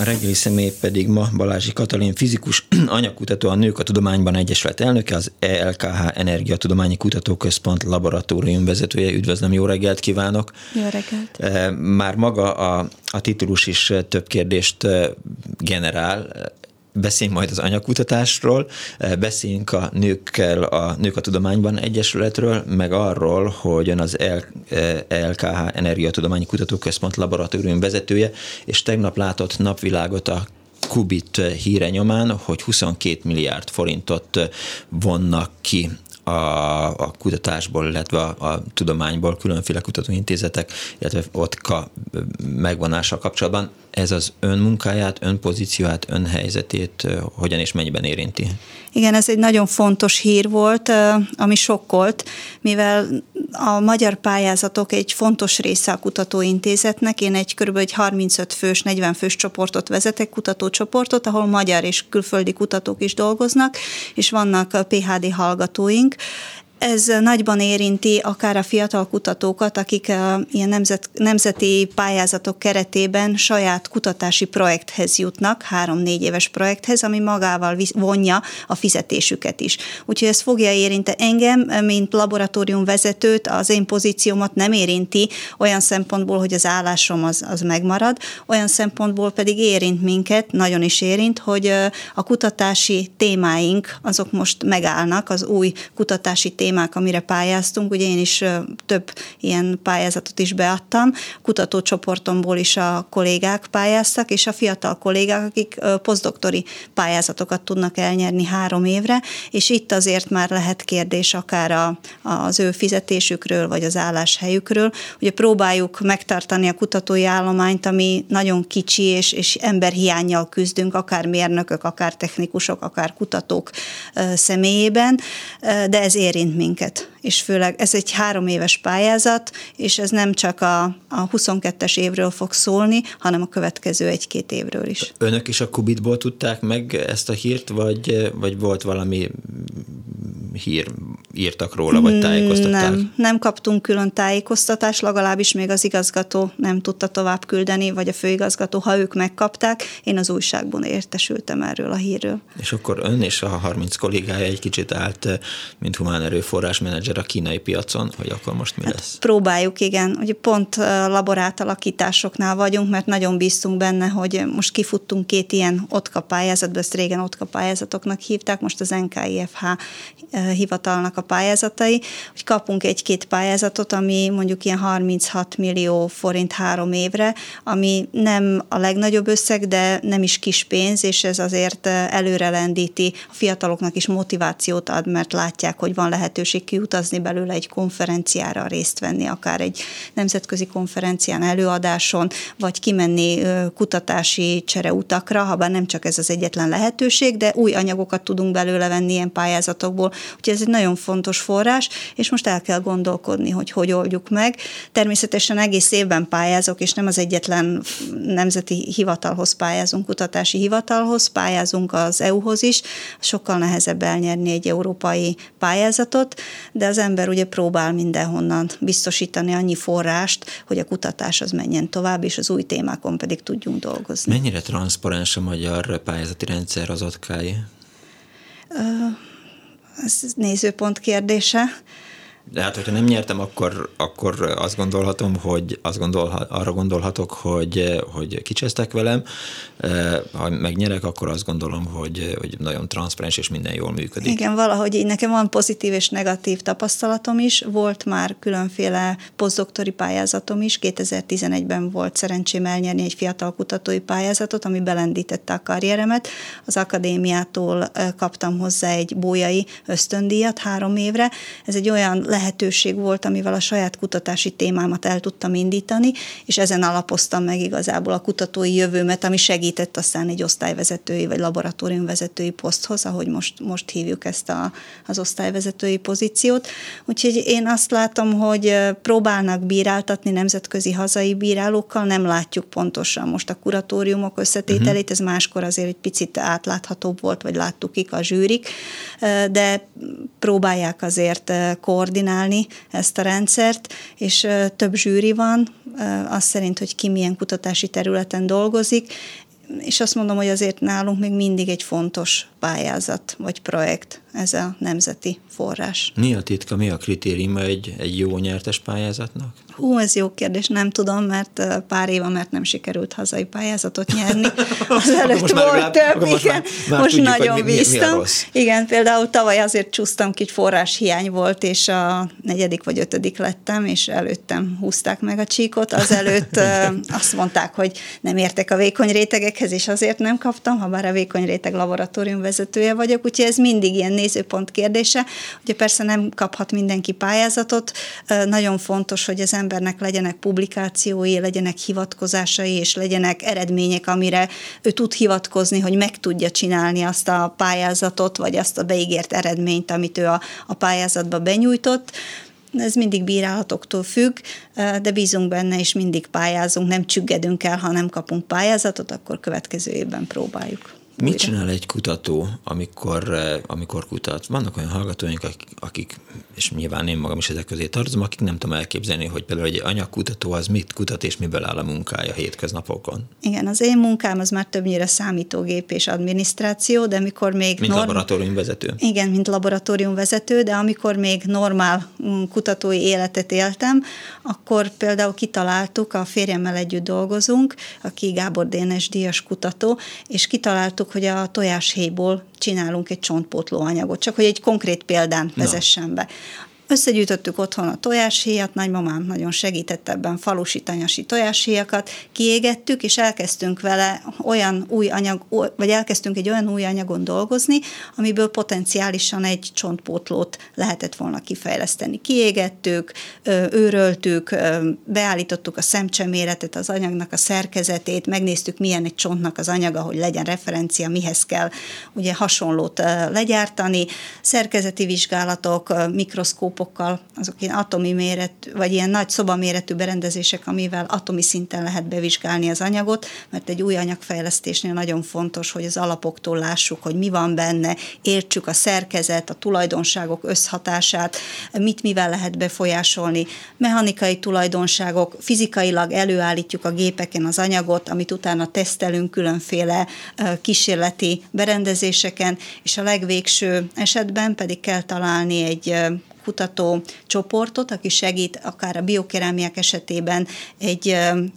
A reggeli személy pedig ma Balázsi Katalin, fizikus, anyakutató, a Nők a Tudományban Egyesület elnöke, az ELKH Energiatudományi Kutatóközpont laboratórium vezetője. Üdvözlöm, jó reggelt kívánok! Jó reggelt! Eh, már maga a, a titulus is több kérdést eh, generál beszéljünk majd az anyakutatásról, beszéljünk a nőkkel, a Nők a Tudományban Egyesületről, meg arról, hogy ön az LKH Energiatudományi Kutatóközpont laboratórium vezetője, és tegnap látott napvilágot a Kubit híre nyomán, hogy 22 milliárd forintot vonnak ki a, a kutatásból, illetve a, a tudományból különféle kutatóintézetek, illetve OTKA megvonása kapcsolatban. Ez az ön munkáját, ön pozícióját, ön helyzetét hogyan és mennyiben érinti? Igen, ez egy nagyon fontos hír volt, ami sokkolt, mivel a magyar pályázatok egy fontos része a kutatóintézetnek. Én egy kb. egy 35 fős, 40 fős csoportot vezetek, kutatócsoportot, ahol magyar és külföldi kutatók is dolgoznak, és vannak PHD hallgatóink. Ez nagyban érinti akár a fiatal kutatókat, akik ilyen nemzet, nemzeti pályázatok keretében saját kutatási projekthez jutnak, három-négy éves projekthez, ami magával vonja a fizetésüket is. Úgyhogy ez fogja érinteni engem, mint laboratórium vezetőt, az én pozíciómat nem érinti olyan szempontból, hogy az állásom az, az megmarad, olyan szempontból pedig érint minket, nagyon is érint, hogy a kutatási témáink azok most megállnak, az új kutatási témáink témák, amire pályáztunk, ugye én is több ilyen pályázatot is beadtam, kutatócsoportomból is a kollégák pályáztak, és a fiatal kollégák, akik posztdoktori pályázatokat tudnak elnyerni három évre, és itt azért már lehet kérdés akár a, az ő fizetésükről, vagy az álláshelyükről. Ugye próbáljuk megtartani a kutatói állományt, ami nagyon kicsi, és, és emberhiányjal küzdünk, akár mérnökök, akár technikusok, akár kutatók személyében, de ez érint minket. És főleg ez egy három éves pályázat, és ez nem csak a, a 22-es évről fog szólni, hanem a következő egy-két évről is. Önök is a Kubitból tudták meg ezt a hírt, vagy, vagy volt valami hír, írtak róla, vagy tájékoztatták? Nem, nem kaptunk külön tájékoztatást, legalábbis még az igazgató nem tudta tovább küldeni, vagy a főigazgató, ha ők megkapták, én az újságban értesültem erről a hírről. És akkor ön és a 30 kollégája egy kicsit állt, mint humán erőforrás menedzser a kínai piacon, hogy akkor most mi hát lesz? Próbáljuk, igen. Ugye pont laborátalakításoknál vagyunk, mert nagyon bíztunk benne, hogy most kifuttunk két ilyen OTKA pályázatba, ezt régen OTKA pályázatoknak hívták, most az NKIFH hivatalnak a pályázatai, hogy kapunk egy-két pályázatot, ami mondjuk ilyen 36 millió forint három évre, ami nem a legnagyobb összeg, de nem is kis pénz, és ez azért előre lendíti, a fiataloknak is motivációt ad, mert látják, hogy van lehetőség kiutazni belőle egy konferenciára részt venni, akár egy nemzetközi konferencián, előadáson, vagy kimenni kutatási csereutakra, ha bár nem csak ez az egyetlen lehetőség, de új anyagokat tudunk belőle venni ilyen pályázatokból, úgyhogy ez egy nagyon fontos forrás, és most el kell gondolkodni, hogy hogy oldjuk meg. Természetesen egész évben pályázok, és nem az egyetlen nemzeti hivatalhoz pályázunk, kutatási hivatalhoz, pályázunk az EU-hoz is, sokkal nehezebb elnyerni egy európai pályázatot, de az ember ugye próbál mindenhonnan biztosítani annyi forrást, hogy a kutatás az menjen tovább, és az új témákon pedig tudjunk dolgozni. Mennyire transzparens a magyar pályázati rendszer az otkái? ez nézőpont kérdése. De hát, hogyha nem nyertem, akkor, akkor azt gondolhatom, hogy azt gondol, arra gondolhatok, hogy, hogy kicsesztek velem. Ha megnyerek, akkor azt gondolom, hogy, hogy nagyon transzparens és minden jól működik. Igen, valahogy így nekem van pozitív és negatív tapasztalatom is. Volt már különféle posztdoktori pályázatom is. 2011-ben volt szerencsém elnyerni egy fiatal kutatói pályázatot, ami belendítette a karrieremet. Az akadémiától kaptam hozzá egy bójai ösztöndíjat három évre. Ez egy olyan lehetőség volt, amivel a saját kutatási témámat el tudtam indítani, és ezen alapoztam meg igazából a kutatói jövőmet, ami segített aztán egy osztályvezetői vagy laboratóriumvezetői poszthoz, ahogy most, most hívjuk ezt a, az osztályvezetői pozíciót. Úgyhogy én azt látom, hogy próbálnak bíráltatni nemzetközi hazai bírálókkal, nem látjuk pontosan most a kuratóriumok összetételét, uh-huh. ez máskor azért egy picit átláthatóbb volt, vagy láttuk ki a zsűrik, de próbálják azért koordinálni ezt a rendszert, és több zsűri van, az szerint, hogy ki milyen kutatási területen dolgozik, és azt mondom, hogy azért nálunk még mindig egy fontos pályázat vagy projekt ez a nemzeti forrás. Mi a titka, mi a kritérium egy, egy jó nyertes pályázatnak? Hú, ez jó kérdés, nem tudom, mert pár éve, mert nem sikerült hazai pályázatot nyerni. Az előtt most volt már, több, most igen. Már, már most tudjuk, nagyon mi, bíztam. Mi, mi igen, például tavaly azért csúsztam ki, forrás hiány volt, és a negyedik vagy ötödik lettem, és előttem húzták meg a csíkot. Azelőtt azt mondták, hogy nem értek a vékony rétegekhez, és azért nem kaptam, ha bár a vékony réteg laboratórium vezetője vagyok, úgyhogy ez mindig ilyen nézőpont kérdése. Ugye persze nem kaphat mindenki pályázatot, nagyon fontos, hogy az embernek legyenek publikációi, legyenek hivatkozásai, és legyenek eredmények, amire ő tud hivatkozni, hogy meg tudja csinálni azt a pályázatot, vagy azt a beígért eredményt, amit ő a, a pályázatba benyújtott ez mindig bírálatoktól függ, de bízunk benne, és mindig pályázunk, nem csüggedünk el, ha nem kapunk pályázatot, akkor következő évben próbáljuk. Mit csinál egy kutató, amikor, eh, amikor kutat? Vannak olyan hallgatóink, akik, akik, és nyilván én magam is ezek közé tartozom, akik nem tudom elképzelni, hogy például egy anyagkutató az mit kutat, és miből áll a munkája hétköznapokon. Igen, az én munkám az már többnyire számítógép és adminisztráció, de amikor még... Mint norm... laboratóriumvezető. Igen, mint laboratóriumvezető, de amikor még normál mm, kutatói életet éltem, akkor például kitaláltuk, a férjemmel együtt dolgozunk, aki Gábor Dénes díjas kutató, és kitaláltuk, hogy a tojáshéjból csinálunk egy csontpótló anyagot, csak hogy egy konkrét példán vezessen be. Összegyűjtöttük otthon a tojáshéjat, nagymamám nagyon segített ebben falusi tanyasi tojáshéjakat, kiégettük, és elkezdtünk vele olyan új anyag, vagy elkezdtünk egy olyan új anyagon dolgozni, amiből potenciálisan egy csontpótlót lehetett volna kifejleszteni. Kiégettük, őröltük, beállítottuk a szemcseméretet, az anyagnak a szerkezetét, megnéztük, milyen egy csontnak az anyaga, hogy legyen referencia, mihez kell ugye hasonlót legyártani, szerkezeti vizsgálatok, mikroszkóp mikroszkópokkal, azok ilyen atomi méret, vagy ilyen nagy szobaméretű berendezések, amivel atomi szinten lehet bevizsgálni az anyagot, mert egy új anyagfejlesztésnél nagyon fontos, hogy az alapoktól lássuk, hogy mi van benne, értsük a szerkezet, a tulajdonságok összhatását, mit mivel lehet befolyásolni, mechanikai tulajdonságok, fizikailag előállítjuk a gépeken az anyagot, amit utána tesztelünk különféle kísérleti berendezéseken, és a legvégső esetben pedig kell találni egy kutató csoportot, aki segít akár a biokerámiák esetében egy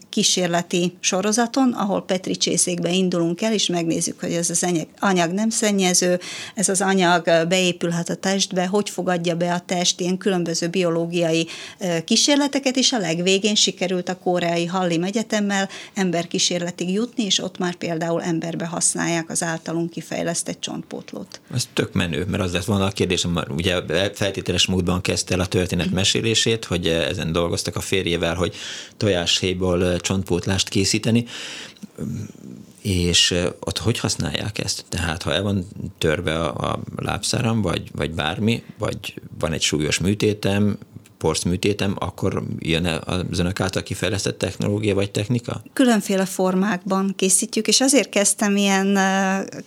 kísérleti sorozaton, ahol Petri csészékbe indulunk el, és megnézzük, hogy ez az anyag nem szennyező, ez az anyag beépülhet a testbe, hogy fogadja be a test, ilyen különböző biológiai kísérleteket, és a legvégén sikerült a koreai Hallim Egyetemmel emberkísérletig jutni, és ott már például emberbe használják az általunk kifejlesztett csontpótlót. Ez tök menő, mert az lett volna a kérdésem, ugye feltételes módban kezdte el a történet mesélését, hogy ezen dolgoztak a férjével, hogy tojáshéjból csontpótlást készíteni, és ott hogy használják ezt? Tehát ha el van törve a, a lábszáram, vagy, vagy bármi, vagy van egy súlyos műtétem, porszműtétem, akkor jön az önök által kifejlesztett technológia vagy technika? Különféle formákban készítjük, és azért kezdtem ilyen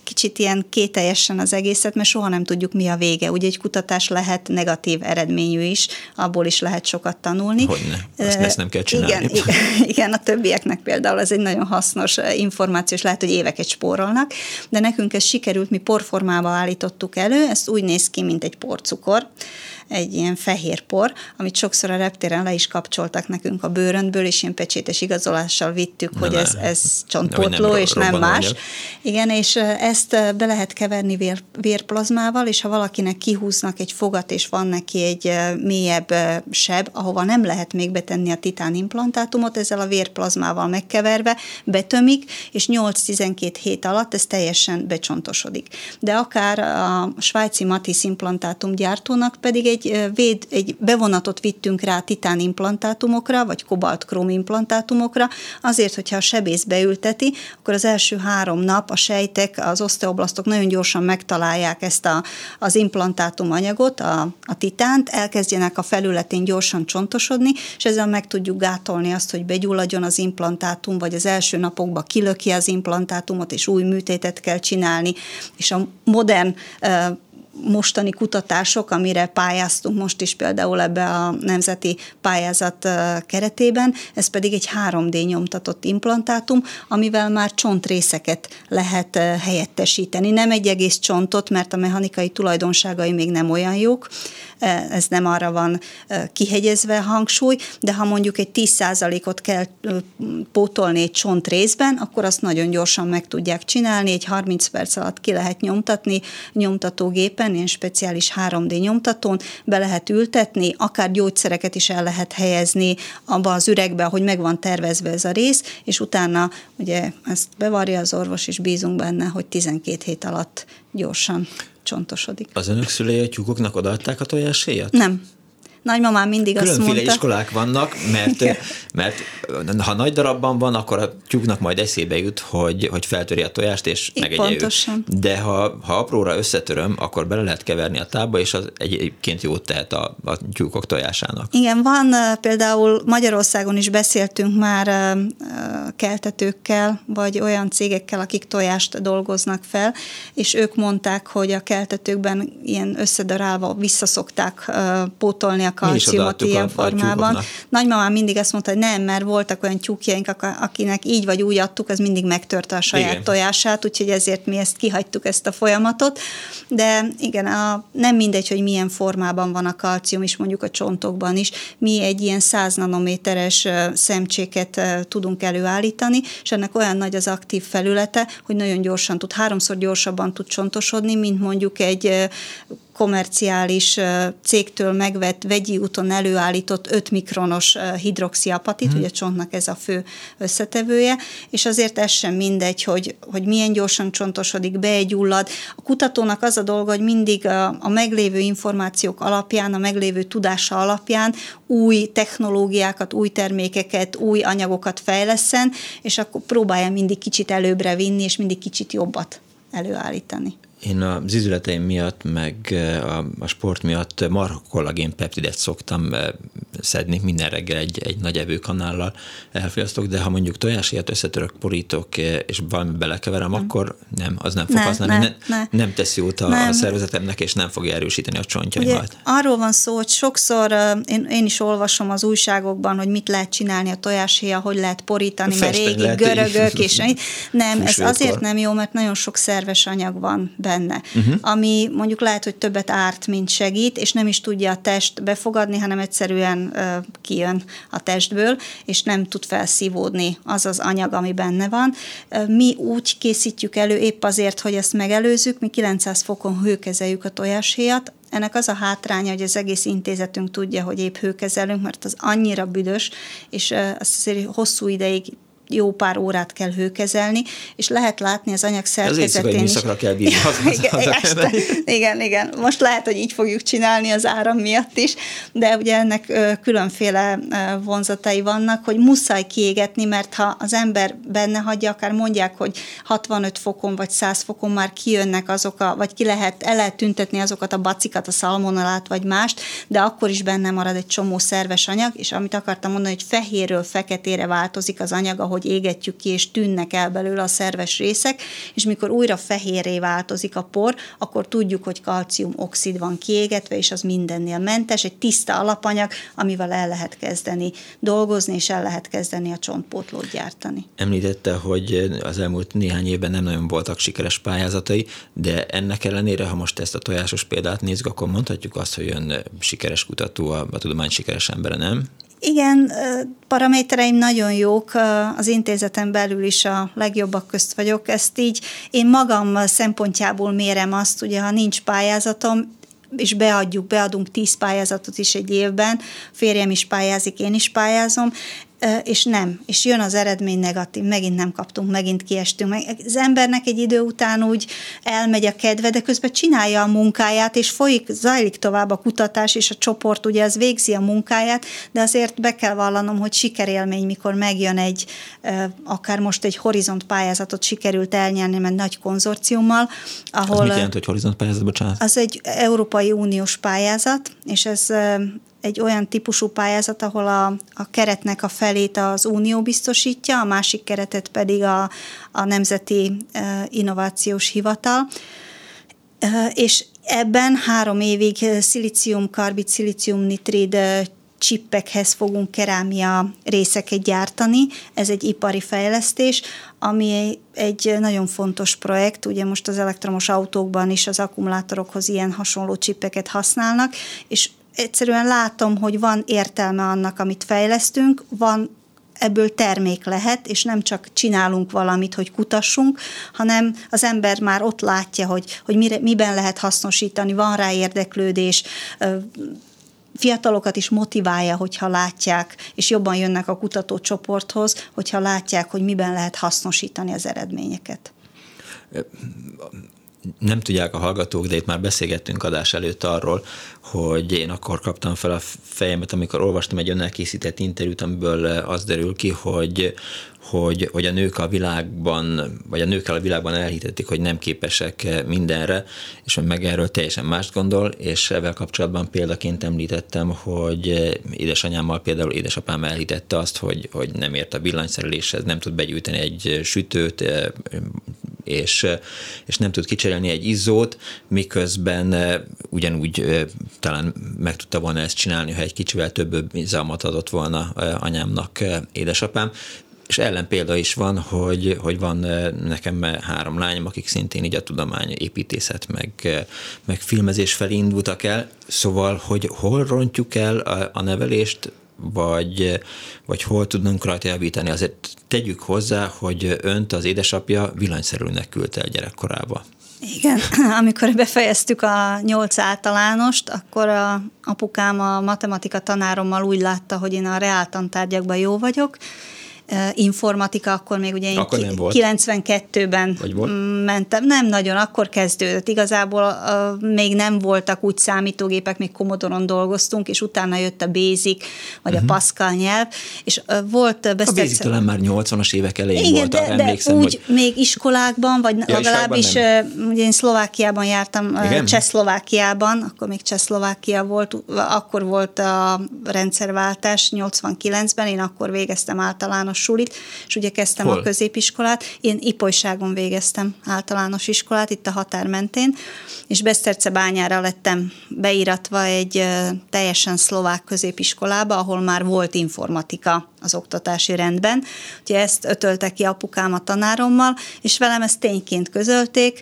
kicsit ilyen kételjesen az egészet, mert soha nem tudjuk, mi a vége. Ugye egy kutatás lehet negatív eredményű is, abból is lehet sokat tanulni. Hogyne, azt, ezt nem kell csinálni. Igen, igen, igen, a többieknek például ez egy nagyon hasznos információ, és lehet, hogy éveket spórolnak, de nekünk ez sikerült, mi porformába állítottuk elő, ez úgy néz ki, mint egy porcukor, egy ilyen fehér por, amit sokszor a reptéren le is kapcsoltak nekünk a bőröntből, és ilyen pecsétes igazolással vittük, Na hogy ne, ez, ez csontpótló, nem és nem más. Anyag. Igen, és ezt be lehet keverni vér, vérplazmával, és ha valakinek kihúznak egy fogat, és van neki egy mélyebb seb, ahova nem lehet még betenni a titán implantátumot, ezzel a vérplazmával megkeverve betömik, és 8-12 hét alatt ez teljesen becsontosodik. De akár a svájci Matis implantátum gyártónak pedig egy egy, véd, egy bevonatot vittünk rá titán implantátumokra, vagy kobalt-krom implantátumokra, azért, hogyha a sebész beülteti, akkor az első három nap a sejtek, az oszteoblasztok nagyon gyorsan megtalálják ezt a, az implantátum anyagot, a, a titánt, elkezdjenek a felületén gyorsan csontosodni, és ezzel meg tudjuk gátolni azt, hogy begyulladjon az implantátum, vagy az első napokban kilöki az implantátumot, és új műtétet kell csinálni, és a modern mostani kutatások, amire pályáztunk most is például ebbe a nemzeti pályázat keretében, ez pedig egy 3D nyomtatott implantátum, amivel már csontrészeket lehet helyettesíteni. Nem egy egész csontot, mert a mechanikai tulajdonságai még nem olyan jók, ez nem arra van kihegyezve hangsúly, de ha mondjuk egy 10%-ot kell pótolni egy csont részben, akkor azt nagyon gyorsan meg tudják csinálni, egy 30 perc alatt ki lehet nyomtatni nyomtatógépen, ilyen speciális 3D nyomtatón, be lehet ültetni, akár gyógyszereket is el lehet helyezni abba az üregbe, hogy meg van tervezve ez a rész, és utána ugye ezt bevarja az orvos, és bízunk benne, hogy 12 hét alatt gyorsan csontosodik. Az önök szülei a tyúkoknak odaadták a tojáshéjat? Nem. Nagymamám mindig Különféle azt mondta... iskolák vannak, mert, mert ha nagy darabban van, akkor a tyúknak majd eszébe jut, hogy, hogy feltöri a tojást, és megegye De ha, ha apróra összetöröm, akkor bele lehet keverni a tába, és az egyébként jót tehet a, a tyúkok tojásának. Igen, van például Magyarországon is beszéltünk már keltetőkkel, vagy olyan cégekkel, akik tojást dolgoznak fel, és ők mondták, hogy a keltetőkben ilyen összedarálva visszaszokták pótolni a kalciumot ilyen formában. Nagymamám mindig azt mondta, hogy nem, mert voltak olyan tyúkjaink, akinek így vagy úgy adtuk, az mindig megtörte a saját igen. tojását, úgyhogy ezért mi ezt kihagytuk ezt a folyamatot. De igen, a, nem mindegy, hogy milyen formában van a kalcium, és mondjuk a csontokban is. Mi egy ilyen 100 nanométeres szemcséket tudunk előállítani, és ennek olyan nagy az aktív felülete, hogy nagyon gyorsan tud, háromszor gyorsabban tud csontosodni, mint mondjuk egy komerciális cégtől megvett vegyi úton előállított 5 mikronos hidroxiapatit, hmm. ugye a csontnak ez a fő összetevője, és azért ez sem mindegy, hogy, hogy milyen gyorsan csontosodik, beegyullad. A kutatónak az a dolga, hogy mindig a, a meglévő információk alapján, a meglévő tudása alapján új technológiákat, új termékeket, új anyagokat fejleszen, és akkor próbálja mindig kicsit előbbre vinni, és mindig kicsit jobbat előállítani. Én a zizületeim miatt, meg a, a sport miatt marha kollagén peptidet szoktam szedni, minden reggel egy, egy nagy evőkanállal elfogyasztok, de ha mondjuk tojásért összetörök, porítok, és valami belekeverem, nem. akkor nem, az nem fog ne, használni. Ne, ne, ne. nem tesz jót a, nem. a szervezetemnek, és nem fogja erősíteni a csontjaimat. Ugye, arról van szó, hogy sokszor én, én is olvasom az újságokban, hogy mit lehet csinálni a tojáshéja, hogy lehet porítani, mert régi görögök, és nem, ez azért nem jó, mert nagyon sok szerves anyag van benne, uh-huh. ami mondjuk lehet, hogy többet árt, mint segít, és nem is tudja a test befogadni, hanem egyszerűen uh, kijön a testből, és nem tud felszívódni az az anyag, ami benne van. Mi úgy készítjük elő épp azért, hogy ezt megelőzzük, mi 900 fokon hőkezeljük a tojáshéjat, ennek az a hátránya, hogy az egész intézetünk tudja, hogy épp hőkezelünk, mert az annyira büdös, és azt azért hosszú ideig jó pár órát kell hőkezelni, és lehet látni az anyag szerkezetén is. kell bírni. Igen, igen, igen. Most lehet, hogy így fogjuk csinálni az áram miatt is, de ugye ennek különféle vonzatai vannak, hogy muszáj kiégetni, mert ha az ember benne hagyja, akár mondják, hogy 65 fokon vagy 100 fokon már kijönnek azok, a, vagy ki lehet, el lehet tüntetni azokat a bacikat, a szalmonalát vagy mást, de akkor is benne marad egy csomó szerves anyag, és amit akartam mondani, hogy fehérről feketére változik az anyag, ahogy ahogy égetjük ki, és tűnnek el belőle a szerves részek, és mikor újra fehérré változik a por, akkor tudjuk, hogy kalciumoxid van kiégetve, és az mindennél mentes, egy tiszta alapanyag, amivel el lehet kezdeni dolgozni, és el lehet kezdeni a csontpótlót gyártani. Említette, hogy az elmúlt néhány évben nem nagyon voltak sikeres pályázatai, de ennek ellenére, ha most ezt a tojásos példát nézzük, akkor mondhatjuk azt, hogy ön sikeres kutató, a, a tudomány sikeres embere, nem? Igen, paramétereim nagyon jók, az intézeten belül is a legjobbak közt vagyok. Ezt így én magam szempontjából mérem azt, ugye ha nincs pályázatom, és beadjuk, beadunk tíz pályázatot is egy évben, férjem is pályázik, én is pályázom. És nem, és jön az eredmény negatív, megint nem kaptunk, megint kiestünk. Meg. Az embernek egy idő után úgy elmegy a kedve, de közben csinálja a munkáját, és folyik, zajlik tovább a kutatás, és a csoport ugye az végzi a munkáját, de azért be kell vallanom, hogy sikerélmény, mikor megjön egy, akár most egy horizont pályázatot sikerült elnyerni, mert nagy konzorciummal, ahol... Az mit jelent, hogy horizont pályázat, bocsánat? Az egy Európai Uniós pályázat, és ez egy olyan típusú pályázat, ahol a, a keretnek a felét az Unió biztosítja, a másik keretet pedig a, a Nemzeti Innovációs Hivatal. És ebben három évig szilícium-karbid, szilícium-nitrid csippekhez fogunk kerámia részeket gyártani. Ez egy ipari fejlesztés, ami egy nagyon fontos projekt. Ugye most az elektromos autókban is az akkumulátorokhoz ilyen hasonló csippeket használnak, és egyszerűen látom, hogy van értelme annak, amit fejlesztünk, van ebből termék lehet, és nem csak csinálunk valamit, hogy kutassunk, hanem az ember már ott látja, hogy, hogy mire, miben lehet hasznosítani, van rá érdeklődés, fiatalokat is motiválja, hogyha látják, és jobban jönnek a kutatócsoporthoz, hogyha látják, hogy miben lehet hasznosítani az eredményeket nem tudják a hallgatók, de itt már beszélgettünk adás előtt arról, hogy én akkor kaptam fel a fejemet, amikor olvastam egy önnel készített interjút, amiből az derül ki, hogy, hogy, hogy a nők a világban, vagy a nőkkel a világban elhitették, hogy nem képesek mindenre, és meg erről teljesen mást gondol, és ezzel kapcsolatban példaként említettem, hogy édesanyámmal például édesapám elhitette azt, hogy, hogy nem ért a villanyszereléshez, nem tud begyűjteni egy sütőt, és, és nem tud kicserélni egy izzót, miközben ugyanúgy talán meg tudta volna ezt csinálni, ha egy kicsivel több bizalmat adott volna anyámnak édesapám. És ellenpélda is van, hogy, hogy van nekem három lányom, akik szintén így a tudomány, építészet, meg, meg filmezés felé indultak el, szóval, hogy hol rontjuk el a, a nevelést, vagy, vagy hol tudnunk rajta javítani. Azért tegyük hozzá, hogy önt az édesapja villanyszerűnek küldte el gyerekkorába. Igen, amikor befejeztük a nyolc általánost, akkor a apukám a matematika tanárommal úgy látta, hogy én a reáltantárgyakban jó vagyok, informatika, akkor még ugye én akkor 92-ben mentem. Nem nagyon, akkor kezdődött. Igazából uh, még nem voltak úgy számítógépek, még Commodore-on dolgoztunk, és utána jött a Basic, vagy uh-huh. a mhm. Pascal nyelv, és uh, volt A Basic talán már 80-as évek elején Igen, volt, de, emlékszem, de úgy hogy... még iskolákban, vagy ja, legalábbis uh, ugye én Szlovákiában jártam, uh, Csehszlovákiában, akkor még Csehszlovákia volt, akkor volt a rendszerváltás 89-ben, én akkor végeztem általános sulit, és ugye kezdtem Hol? a középiskolát. Én Ipolyságon végeztem általános iskolát, itt a határ mentén, és Beszterce bányára lettem beíratva egy teljesen szlovák középiskolába, ahol már volt informatika az oktatási rendben. Ugye ezt ötölte ki apukám a tanárommal, és velem ezt tényként közölték,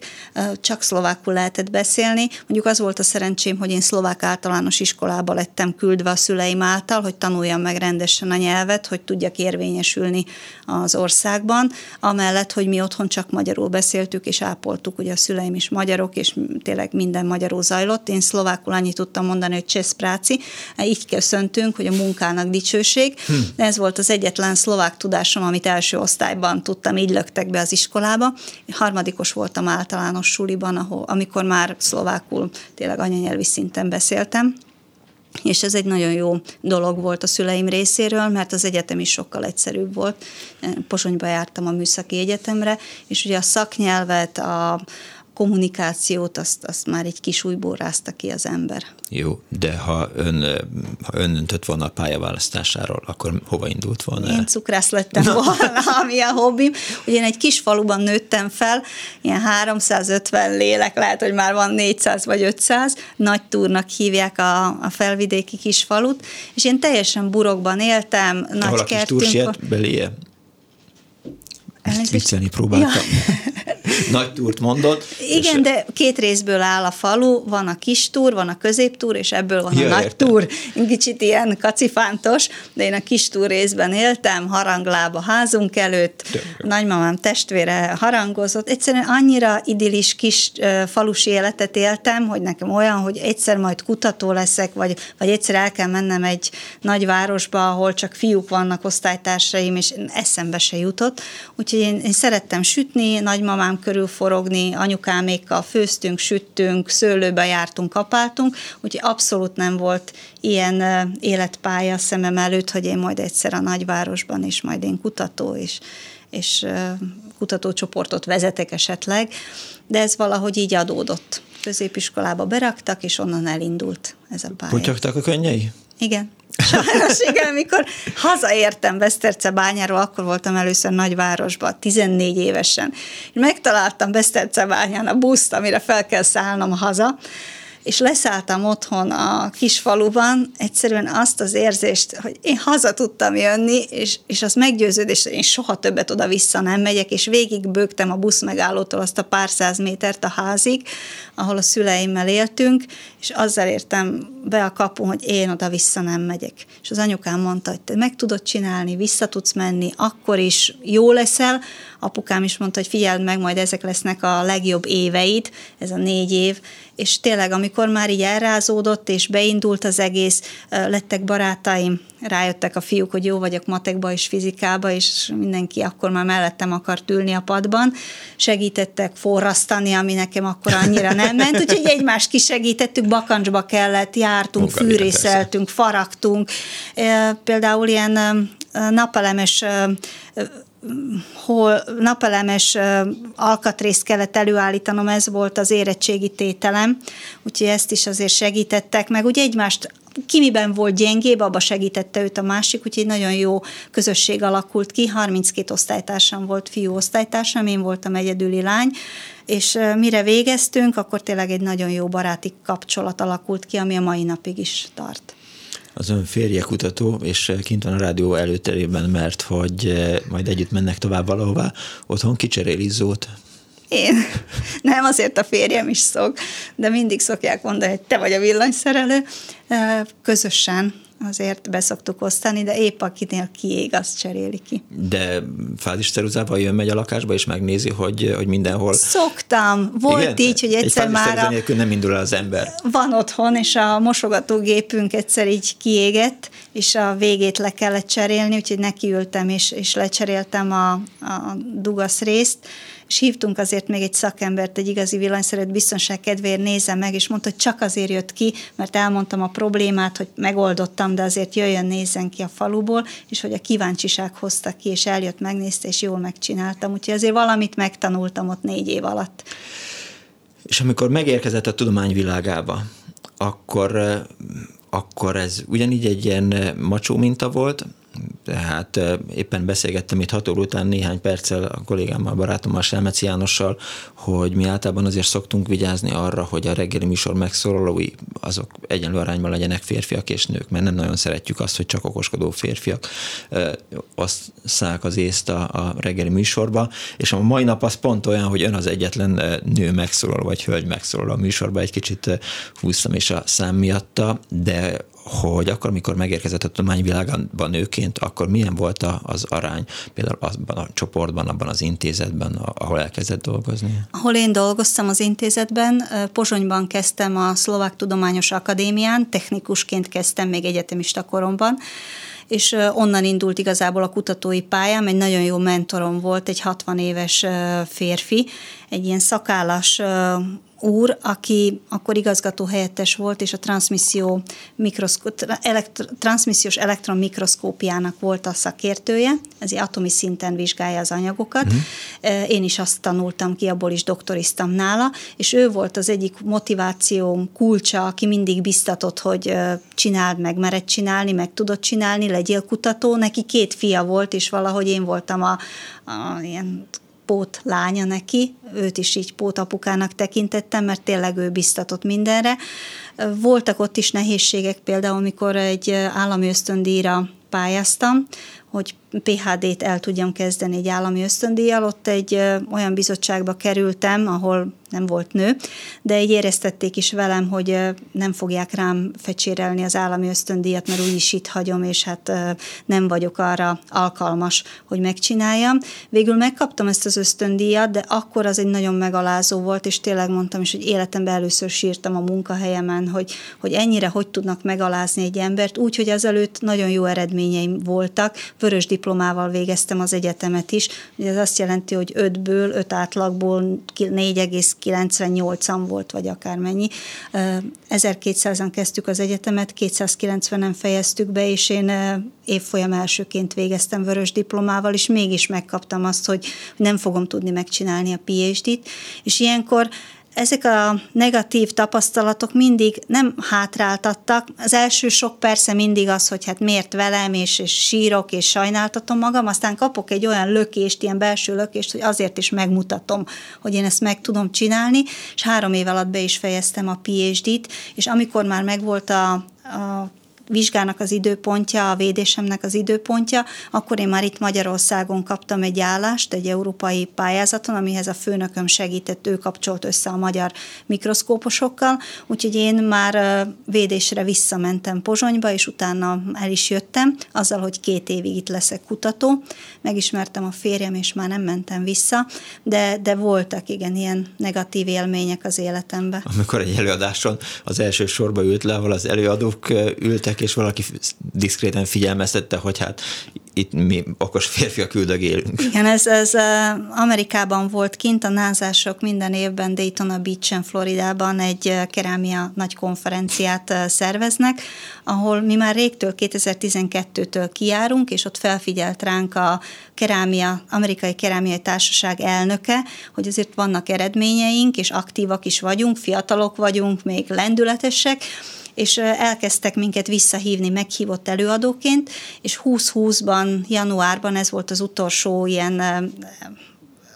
csak szlovákul lehetett beszélni. Mondjuk az volt a szerencsém, hogy én szlovák általános iskolába lettem küldve a szüleim által, hogy tanuljam meg rendesen a nyelvet, hogy tudjak érvényesülni az országban, amellett, hogy mi otthon csak magyarul beszéltük, és ápoltuk, ugye a szüleim is magyarok, és tényleg minden magyarul zajlott. Én szlovákul annyit tudtam mondani, hogy cseszpráci, így köszöntünk, hogy a munkának dicsőség. Hm. Ez volt volt az egyetlen szlovák tudásom, amit első osztályban tudtam, így löktek be az iskolába. Én harmadikos voltam általános suliban, ahol, amikor már szlovákul tényleg anyanyelvi szinten beszéltem és ez egy nagyon jó dolog volt a szüleim részéről, mert az egyetem is sokkal egyszerűbb volt. Pozsonyba jártam a műszaki egyetemre, és ugye a szaknyelvet, a, kommunikációt, azt, azt már egy kis újból rázta ki az ember. Jó, de ha ön, ha ön öntött volna a pályaválasztásáról, akkor hova indult volna? Én cukrász lettem no. volna, ami a hobbim. Ugye én egy kis faluban nőttem fel, ilyen 350 lélek, lehet, hogy már van 400 vagy 500, nagy túrnak hívják a, a felvidéki kis falut, és én teljesen burokban éltem, Ahol nagy a kis beléje? Viccelni próbáltam. Ja. Nagy túrt mondott. Igen, és... de két részből áll a falu, van a kis túr, van a középtúr, és ebből van ja, a nagy értem. túr. Kicsit ilyen kacifántos, de én a kis túr részben éltem, haranglába házunk előtt, nagymamám testvére harangozott. Egyszerűen annyira idillis kis falusi életet éltem, hogy nekem olyan, hogy egyszer majd kutató leszek, vagy, vagy egyszer el kell mennem egy nagy városba, ahol csak fiúk vannak, osztálytársaim, és eszembe se jutott. Úgyhogy én, én szerettem sütni, nagymamám körül forogni, anyukámékkal főztünk, süttünk, szőlőbe jártunk, kapáltunk, úgyhogy abszolút nem volt ilyen életpálya szemem előtt, hogy én majd egyszer a nagyvárosban is, majd én kutató is, és kutatócsoportot vezetek esetleg, de ez valahogy így adódott. Középiskolába beraktak, és onnan elindult ez a pálya. Putyogtak a könnyei? Igen. Sajnos igen, amikor hazaértem Beszterce bányáról, akkor voltam először nagyvárosban, 14 évesen. Megtaláltam Beszterce bányán a buszt, amire fel kell szállnom haza, és leszálltam otthon a kis faluban, egyszerűen azt az érzést, hogy én haza tudtam jönni, és, és az meggyőződés, hogy én soha többet oda-vissza nem megyek, és végig bőgtem a busz megállótól azt a pár száz métert a házig, ahol a szüleimmel éltünk, és azzal értem be a kapu, hogy én oda-vissza nem megyek. És az anyukám mondta, hogy te meg tudod csinálni, vissza tudsz menni, akkor is jó leszel. Apukám is mondta, hogy figyeld meg, majd ezek lesznek a legjobb éveid, ez a négy év, és tényleg, amikor már így elrázódott, és beindult az egész, lettek barátaim, rájöttek a fiúk, hogy jó vagyok matekba és fizikába, és mindenki akkor már mellettem akart ülni a padban, segítettek forrasztani, ami nekem akkor annyira nem ment, úgyhogy egymást kisegítettük, bakancsba kellett, jártunk, fűrészeltünk, faragtunk, például ilyen napelemes hol napelemes alkatrészt kellett előállítanom, ez volt az érettségi tételem, úgyhogy ezt is azért segítettek, meg. Ugye egymást ki miben volt gyengébb, abba segítette őt a másik, úgyhogy nagyon jó közösség alakult ki, 32 osztálytársam volt, fiú osztálytársam, én voltam egyedüli lány, és mire végeztünk, akkor tényleg egy nagyon jó baráti kapcsolat alakult ki, ami a mai napig is tart az ön férje kutató, és kint van a rádió előterében, mert hogy eh, majd együtt mennek tovább valahová, otthon kicseréli Zót. Én? Nem, azért a férjem is szok, de mindig szokják mondani, hogy te vagy a villanyszerelő. Eh, közösen azért beszoktuk osztani, de épp akinél kiég, azt cseréli ki. De fázisceruzával jön megy a lakásba, és megnézi, hogy, hogy mindenhol... Szoktam. Volt Igen? így, hogy egyszer Egy már... A... nélkül nem indul el az ember. Van otthon, és a mosogatógépünk egyszer így kiégett, és a végét le kellett cserélni, úgyhogy nekiültem, és, és lecseréltem a, a dugasz részt, és hívtunk azért még egy szakembert, egy igazi villanyszerűt biztonság kedvéért nézze meg, és mondta, hogy csak azért jött ki, mert elmondtam a problémát, hogy megoldottam, de azért jöjjön, nézzen ki a faluból, és hogy a kíváncsiság hozta ki, és eljött, megnézte, és jól megcsináltam. Úgyhogy azért valamit megtanultam ott négy év alatt. És amikor megérkezett a tudomány világába, akkor, akkor ez ugyanígy egy ilyen macsó minta volt, tehát éppen beszélgettem itt hat óra után néhány perccel a kollégámmal, barátommal, Selmec Jánossal, hogy mi általában azért szoktunk vigyázni arra, hogy a reggeli műsor megszólalói azok egyenlő arányban legyenek férfiak és nők, mert nem nagyon szeretjük azt, hogy csak okoskodó férfiak osszák az észt a, a reggeli műsorba, és a mai nap az pont olyan, hogy ön az egyetlen nő megszólaló, vagy hölgy megszólaló a műsorba, egy kicsit húztam is a szám miatta, de hogy akkor, amikor megérkezett a tudományvilágban nőként, akkor milyen volt az arány például azban a csoportban, abban az intézetben, ahol elkezdett dolgozni? Ahol én dolgoztam az intézetben, Pozsonyban kezdtem a Szlovák Tudományos Akadémián, technikusként kezdtem még egyetemista koromban, és onnan indult igazából a kutatói pályám, egy nagyon jó mentorom volt, egy 60 éves férfi, egy ilyen szakállas úr, aki akkor igazgató helyettes volt, és a transmisszió elektro, transmissziós elektron mikroszkópiának volt a szakértője, ezért atomi szinten vizsgálja az anyagokat. Uh-huh. Én is azt tanultam ki, abból is doktoriztam nála, és ő volt az egyik motivációm kulcsa, aki mindig biztatott, hogy csináld meg, mered csinálni, meg tudod csinálni, legyél kutató. Neki két fia volt, és valahogy én voltam a, a ilyen pót lánya neki, őt is így pótapukának tekintettem, mert tényleg ő biztatott mindenre. Voltak ott is nehézségek, például mikor egy állami ösztöndíjra pályáztam, hogy PHD-t el tudjam kezdeni egy állami ösztöndíjjal. Ott egy olyan bizottságba kerültem, ahol nem volt nő, de így éreztették is velem, hogy nem fogják rám fecsérelni az állami ösztöndíjat, mert úgyis itt hagyom, és hát nem vagyok arra alkalmas, hogy megcsináljam. Végül megkaptam ezt az ösztöndíjat, de akkor az egy nagyon megalázó volt, és tényleg mondtam is, hogy életemben először sírtam a munkahelyemen, hogy, hogy ennyire hogy tudnak megalázni egy embert, úgy, hogy azelőtt nagyon jó eredményeim voltak. Vörös diplomával végeztem az egyetemet is, ugye ez azt jelenti, hogy ötből, öt átlagból 4,98-an volt, vagy akármennyi. 1200-an kezdtük az egyetemet, 290-en fejeztük be, és én évfolyam elsőként végeztem vörös diplomával, és mégis megkaptam azt, hogy nem fogom tudni megcsinálni a PhD-t, és ilyenkor ezek a negatív tapasztalatok mindig nem hátráltattak. Az első sok persze mindig az, hogy hát miért velem, és, és sírok, és sajnáltatom magam, aztán kapok egy olyan lökést, ilyen belső lökést, hogy azért is megmutatom, hogy én ezt meg tudom csinálni, és három év alatt be is fejeztem a PhD-t, és amikor már megvolt a, a vizsgának az időpontja, a védésemnek az időpontja, akkor én már itt Magyarországon kaptam egy állást, egy európai pályázaton, amihez a főnököm segített, ő kapcsolt össze a magyar mikroszkóposokkal, úgyhogy én már védésre visszamentem Pozsonyba, és utána el is jöttem, azzal, hogy két évig itt leszek kutató. Megismertem a férjem, és már nem mentem vissza, de, de voltak igen ilyen negatív élmények az életemben. Amikor egy előadáson az első sorba ült le, ahol az előadók ültek, jöttek, és valaki diszkréten figyelmeztette, hogy hát itt mi okos férfiak üldögélünk. Igen, ez, ez Amerikában volt kint, a názások minden évben Daytona Beach-en, Floridában egy kerámia nagy konferenciát szerveznek, ahol mi már régtől 2012-től kijárunk, és ott felfigyelt ránk a kerámia, amerikai kerámiai társaság elnöke, hogy azért vannak eredményeink, és aktívak is vagyunk, fiatalok vagyunk, még lendületesek, és elkezdtek minket visszahívni meghívott előadóként, és 2020-ban, januárban ez volt az utolsó ilyen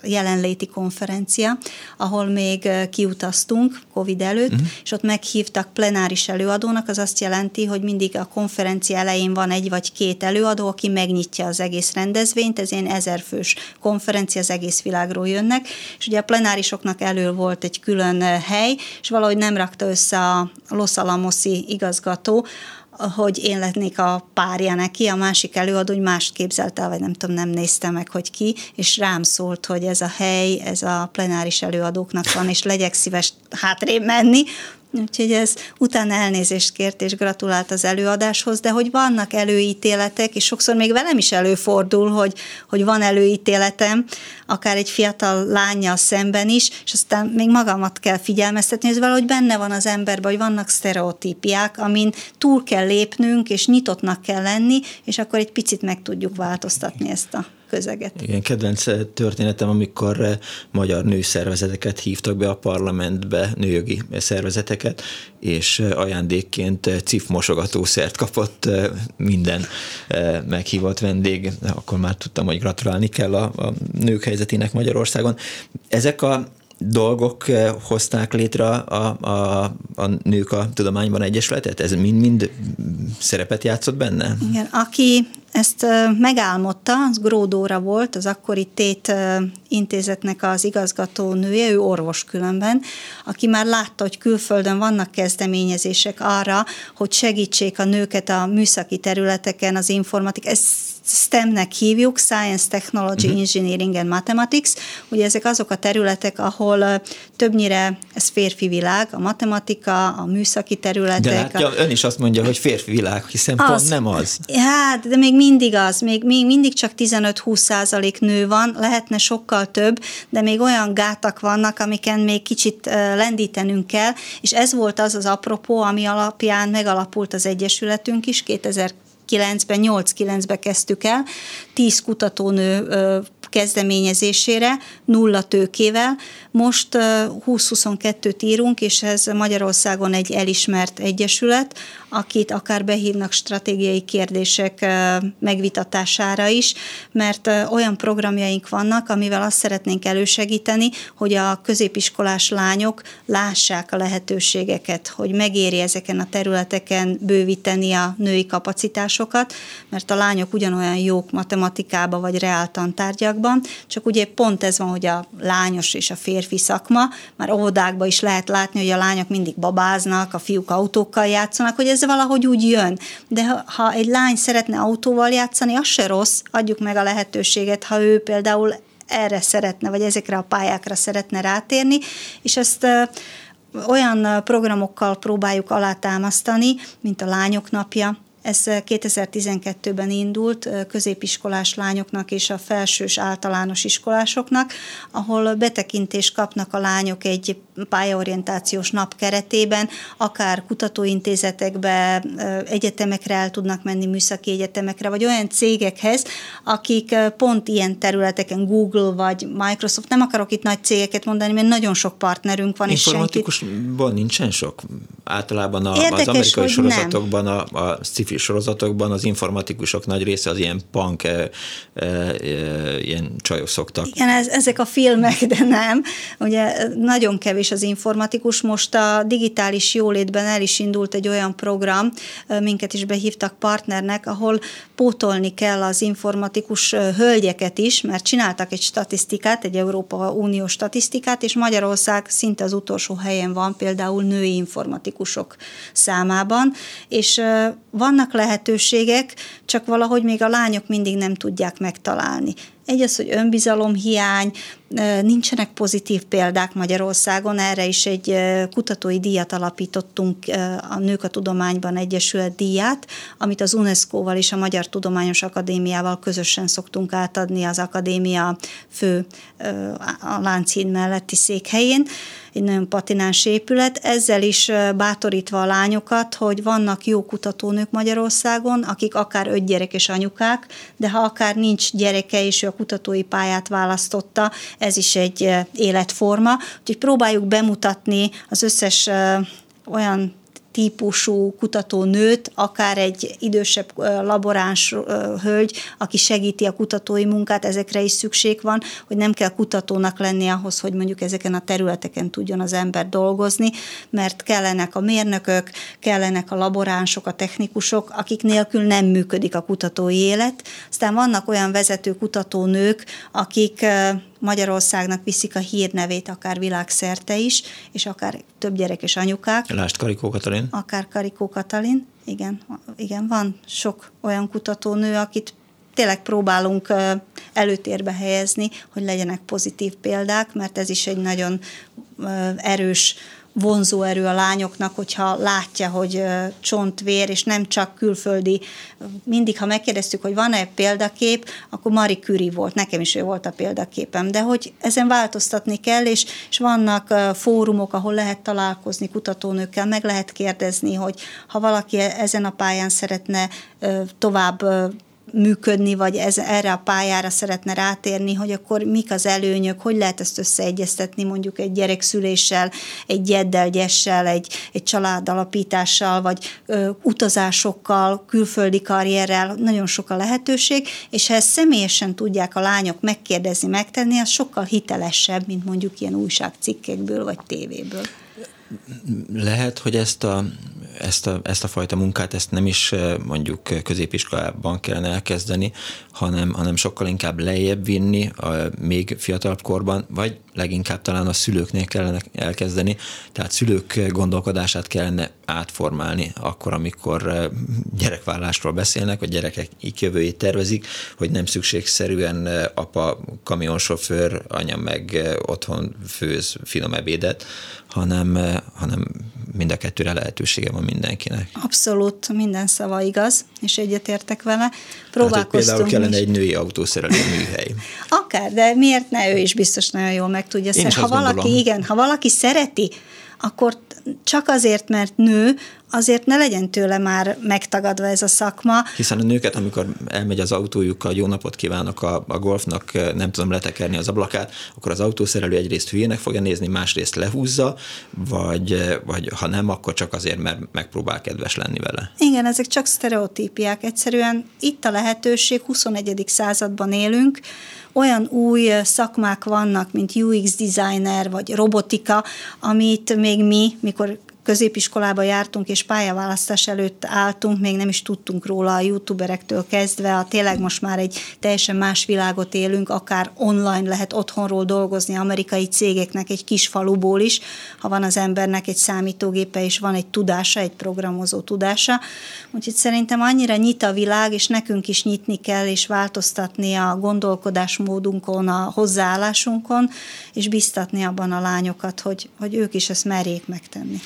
jelenléti konferencia, ahol még kiutaztunk Covid előtt, uh-huh. és ott meghívtak plenáris előadónak, az azt jelenti, hogy mindig a konferencia elején van egy vagy két előadó, aki megnyitja az egész rendezvényt, ez ilyen ezerfős konferencia, az egész világról jönnek, és ugye a plenárisoknak elő volt egy külön hely, és valahogy nem rakta össze a Los Alamosi igazgató, hogy én lennék a párja neki, a másik előadó, hogy mást képzelt el, vagy nem tudom, nem nézte meg, hogy ki, és rám szólt, hogy ez a hely, ez a plenáris előadóknak van, és legyek szíves hátrébb menni, Úgyhogy ez utána elnézést kért és gratulált az előadáshoz, de hogy vannak előítéletek, és sokszor még velem is előfordul, hogy, hogy van előítéletem, akár egy fiatal lánya szemben is, és aztán még magamat kell figyelmeztetni, ez valahogy benne van az emberben, hogy vannak sztereotípiák, amin túl kell lépnünk, és nyitottnak kell lenni, és akkor egy picit meg tudjuk változtatni ezt a közeget. Igen, kedvenc eh, történetem, amikor eh, magyar nőszervezeteket hívtak be a parlamentbe, nőjogi szervezeteket, és eh, ajándékként cif mosogatószert kapott minden meghívott vendég. Akkor már tudtam, hogy gratulálni kell a, a nők helyzetének Magyarországon. Ezek a dolgok eh, hozták létre a, a, a Nők a Tudományban Egyesületet? Ez mind-mind szerepet játszott benne? Igen, aki ezt megálmodta, az Gródóra volt, az akkori tét intézetnek az igazgató nője, ő orvos különben, aki már látta, hogy külföldön vannak kezdeményezések arra, hogy segítsék a nőket a műszaki területeken, az informatik, ez STEM-nek hívjuk, Science, Technology, uh-huh. Engineering and Mathematics. Ugye ezek azok a területek, ahol többnyire ez férfi világ, a matematika, a műszaki területek. De látja, a... ön is azt mondja, hogy férfi világ, hiszen az, pont nem az. Hát, de még mindig az, még, még mindig csak 15-20 százalék nő van, lehetne sokkal több, de még olyan gátak vannak, amiken még kicsit lendítenünk kell, és ez volt az az apropó, ami alapján megalapult az Egyesületünk is 2000 9-ben, 8-9-ben kezdtük el, 10 kutatónő kezdeményezésére, nulla tőkével. Most 20-22-t írunk, és ez Magyarországon egy elismert egyesület, akit akár behívnak stratégiai kérdések megvitatására is, mert olyan programjaink vannak, amivel azt szeretnénk elősegíteni, hogy a középiskolás lányok lássák a lehetőségeket, hogy megéri ezeken a területeken bővíteni a női kapacitásokat, mert a lányok ugyanolyan jók matematikában vagy reáltantárgyakban, csak ugye pont ez van, hogy a lányos és a férfi szakma, már óvodákban is lehet látni, hogy a lányok mindig babáznak, a fiúk autókkal játszanak, hogy ez valahogy úgy jön. De ha egy lány szeretne autóval játszani, az se rossz, adjuk meg a lehetőséget, ha ő például erre szeretne, vagy ezekre a pályákra szeretne rátérni, és ezt olyan programokkal próbáljuk alátámasztani, mint a Lányok Napja, ez 2012-ben indult középiskolás lányoknak és a felsős általános iskolásoknak, ahol betekintést kapnak a lányok egy pályaorientációs nap keretében, akár kutatóintézetekbe, egyetemekre el tudnak menni, műszaki egyetemekre, vagy olyan cégekhez, akik pont ilyen területeken, Google vagy Microsoft, nem akarok itt nagy cégeket mondani, mert nagyon sok partnerünk van. Informatikusban nincsen sok? Általában a, Érdekes, az amerikai sorozatokban, nem. a, a sci sorozatokban az informatikusok nagy része az ilyen punk, e, e, e, ilyen csajok szoktak. Igen, ez, ezek a filmek, de nem. Ugye nagyon kevés az informatikus. Most a digitális jólétben el is indult egy olyan program, minket is behívtak partnernek, ahol pótolni kell az informatikus hölgyeket is, mert csináltak egy statisztikát, egy Európa Unió statisztikát, és Magyarország szinte az utolsó helyen van például női informatikusok számában, és vannak lehetőségek, csak valahogy még a lányok mindig nem tudják megtalálni. Egy az, hogy önbizalomhiány, nincsenek pozitív példák Magyarországon, erre is egy kutatói díjat alapítottunk, a Nők a Tudományban Egyesület díját, amit az UNESCO-val és a Magyar Tudományos Akadémiával közösen szoktunk átadni az akadémia fő a Lánchíd melletti székhelyén egy nagyon patináns épület, ezzel is bátorítva a lányokat, hogy vannak jó kutatónők Magyarországon, akik akár öt gyerekes anyukák, de ha akár nincs gyereke, és ő a kutatói pályát választotta, ez is egy életforma. Úgyhogy próbáljuk bemutatni az összes olyan típusú kutatónőt, akár egy idősebb laboráns hölgy, aki segíti a kutatói munkát, ezekre is szükség van, hogy nem kell kutatónak lenni ahhoz, hogy mondjuk ezeken a területeken tudjon az ember dolgozni, mert kellenek a mérnökök, kellenek a laboránsok, a technikusok, akik nélkül nem működik a kutatói élet. Aztán vannak olyan vezető kutatónők, akik Magyarországnak viszik a hírnevét akár világszerte is, és akár több gyerek és anyukák. Lásd Karikó Katalin. Akár Karikó Katalin, igen, igen, van sok olyan kutatónő, akit tényleg próbálunk előtérbe helyezni, hogy legyenek pozitív példák, mert ez is egy nagyon erős vonzóerő a lányoknak, hogyha látja, hogy csontvér, és nem csak külföldi. Mindig, ha megkérdeztük, hogy van-e példakép, akkor Marie Curie volt, nekem is ő volt a példaképem, de hogy ezen változtatni kell, és, és vannak fórumok, ahol lehet találkozni kutatónőkkel, meg lehet kérdezni, hogy ha valaki ezen a pályán szeretne tovább működni, vagy ez, erre a pályára szeretne rátérni, hogy akkor mik az előnyök, hogy lehet ezt összeegyeztetni mondjuk egy gyerekszüléssel, egy gyeddel, gyessel, egy, egy családalapítással, vagy ö, utazásokkal, külföldi karrierrel, nagyon sok a lehetőség, és ha ezt személyesen tudják a lányok megkérdezni, megtenni, az sokkal hitelesebb, mint mondjuk ilyen újságcikkekből vagy tévéből. Lehet, hogy ezt a, ezt, a, ezt a fajta munkát ezt nem is mondjuk középiskolában kellene elkezdeni, hanem, hanem sokkal inkább lejjebb vinni a még fiatalabb korban, vagy leginkább talán a szülőknél kellene elkezdeni, tehát szülők gondolkodását kellene átformálni akkor, amikor gyerekvállásról beszélnek, vagy gyerekek jövőjét tervezik, hogy nem szükségszerűen apa kamionsofőr, anya meg otthon főz finom ebédet, hanem, hanem mind a kettőre lehetősége van mindenkinek. Abszolút, minden szava igaz, és egyetértek vele. Próbálkoztunk hát, például kellene is. egy női autószerelő műhely. Akár, de miért ne ő is biztos nagyon jól meg tudja. Én ha valaki, gondolom. igen, ha valaki szereti akkor csak azért, mert nő, azért ne legyen tőle már megtagadva ez a szakma. Hiszen a nőket, amikor elmegy az autójukkal, jó napot kívánok a, a golfnak, nem tudom letekerni az ablakát, akkor az autószerelő egyrészt hülyének fogja nézni, másrészt lehúzza, vagy, vagy ha nem, akkor csak azért, mert megpróbál kedves lenni vele. Igen, ezek csak sztereotípiák. Egyszerűen itt a lehetőség, 21. században élünk, olyan új szakmák vannak, mint UX designer vagy robotika, amit még mi, mikor középiskolába jártunk, és pályaválasztás előtt álltunk, még nem is tudtunk róla a youtuberektől kezdve, a tényleg most már egy teljesen más világot élünk, akár online lehet otthonról dolgozni amerikai cégeknek egy kis faluból is, ha van az embernek egy számítógépe, és van egy tudása, egy programozó tudása. Úgyhogy szerintem annyira nyit a világ, és nekünk is nyitni kell, és változtatni a gondolkodásmódunkon, a hozzáállásunkon, és biztatni abban a lányokat, hogy, hogy ők is ezt merjék megtenni.